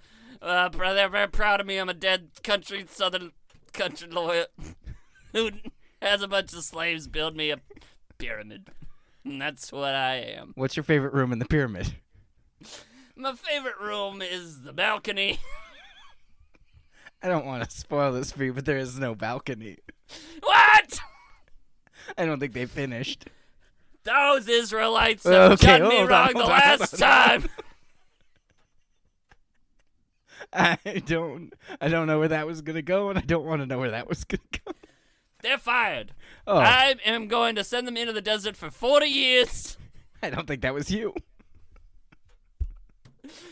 Uh, pr- they're very proud of me. I'm a dead country southern country lawyer who has a bunch of slaves build me a pyramid. And that's what I am. What's your favorite room in the pyramid? My favorite room is the balcony. I don't want to spoil this for you, but there is no balcony. what? I don't think they finished. Those Israelites have Okay, done me hold on, wrong the last on. time. I don't. I don't know where that was gonna go, and I don't want to know where that was gonna go. They're fired. Oh, I am going to send them into the desert for 40 years. I don't think that was you.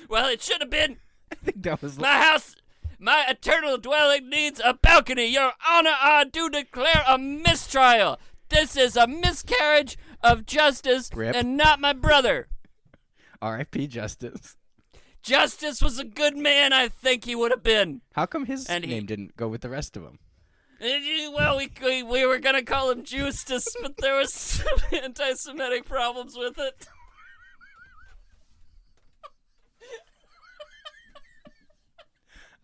Well, it should have been. I think that was. My house, my eternal dwelling needs a balcony. Your Honor, I do declare a mistrial. This is a miscarriage of justice Rip. and not my brother. R.I.P. Justice. Justice was a good man, I think he would have been. How come his And he- name didn't go with the rest of them? Well, we, we, we were going to call him Justice, but there was some anti Semitic problems with it.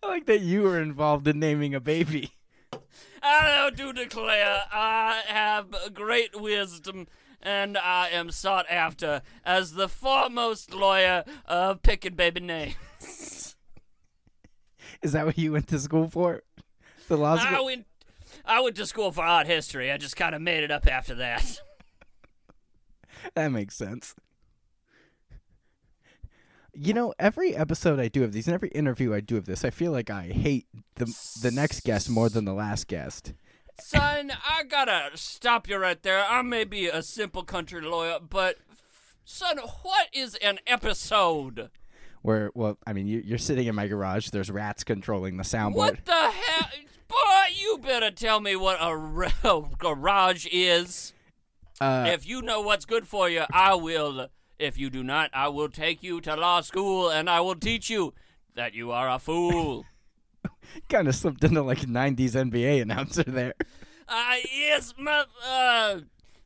I like that you were involved in naming a baby. I do declare I have great wisdom, and I am sought after as the foremost lawyer of picking baby names. Is that what you went to school for? The law school? I went, I went to school for art history. I just kind of made it up after that. That makes sense. You know, every episode I do of these, and every interview I do of this, I feel like I hate the the next guest more than the last guest. Son, I gotta stop you right there. I may be a simple country lawyer, but son, what is an episode? Where, well, I mean, you, you're sitting in my garage. There's rats controlling the soundboard. What the hell? Boy, you better tell me what a ra- garage is. Uh, if you know what's good for you, I will. If you do not, I will take you to law school and I will teach you that you are a fool. kind of slipped into like 90s NBA announcer there. Uh, yes, my uh,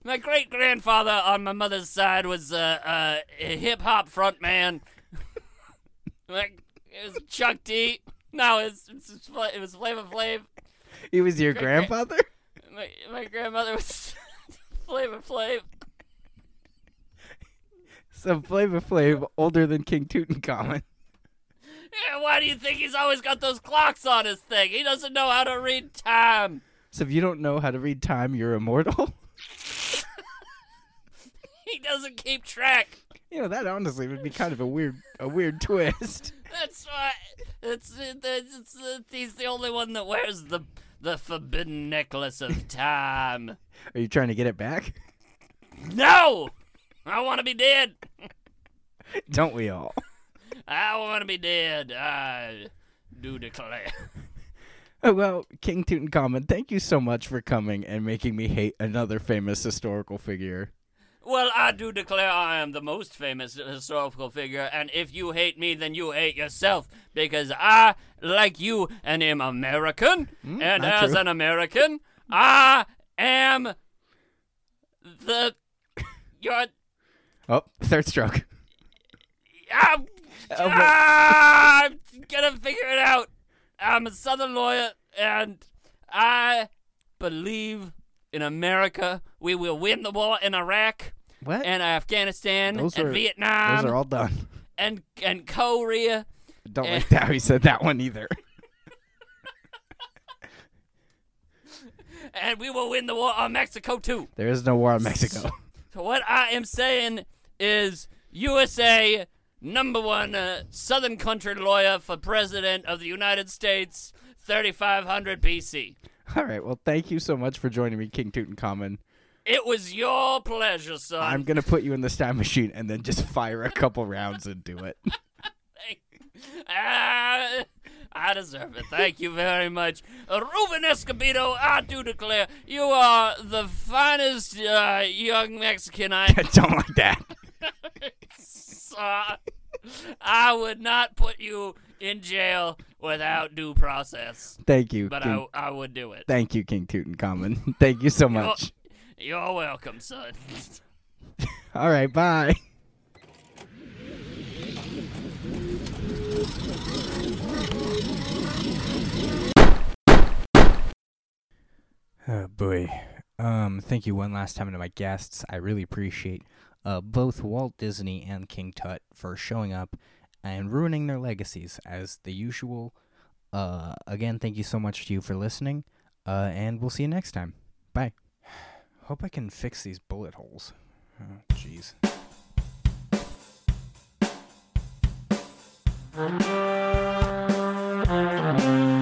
my great grandfather on my mother's side was uh, uh, a hip hop front man. like it was Chuck D. No, it was, it was, it was Flavor Flav. He was your Great- grandfather? My my grandmother was Flavor Flav. So Flavor Flav, older than King Tutankhamun. Yeah, why do you think he's always got those clocks on his thing? He doesn't know how to read time. So if you don't know how to read time, you're immortal? He doesn't keep track. you know, that honestly would be kind of a weird a weird twist. That's why it's, it's, it's, it's he's the only one that wears the the forbidden necklace of time. Are you trying to get it back? No, I want to be dead. Don't we all? I want to be dead. I do declare. Oh, well, King Tutankhamun, thank you so much for coming and making me hate another famous historical figure. Well, I do declare I am the most famous historical figure, and if you hate me, then you hate yourself, because I, like you, and am American, and Mm, not as true. an American, I am the. You're. Oh, third stroke. I'm, Oh, but- I'm gonna figure it out. I'm a Southern lawyer, and I believe in America. We will win the war in Iraq What? and Afghanistan Those and are- Vietnam Those are all done. and and Korea. Don't Eh. like that how he said that one either. And we will win the war on Mexico too. There is no war on Mexico. So what I am saying is USA number one uh, Southern country lawyer for president of the United States, 3500 BC. All right. Well, thank you so much for joining me, King Tutankhamun. It was your pleasure, son. I'm gonna put you in this time machine and then just fire a couple rounds into it. Ah, I deserve it. Thank you very much. Uh, Ruben Escobedo, I do declare you are the finest uh, young Mexican I Don't like that. saw. I would not put you in jail without due process, Thank you, but King. I, I would do it. Thank you, King Tutankhamun. Thank you so much. You're welcome, son. All right. Bye. Oh boy. Um, thank you one last time to my guests. I really appreciate uh, both Walt Disney and King Tut for showing up and ruining their legacies as the usual. Uh, again, thank you so much to you for listening, uh, and we'll see you next time. Bye. Hope I can fix these bullet holes. Oh, jeez. Thank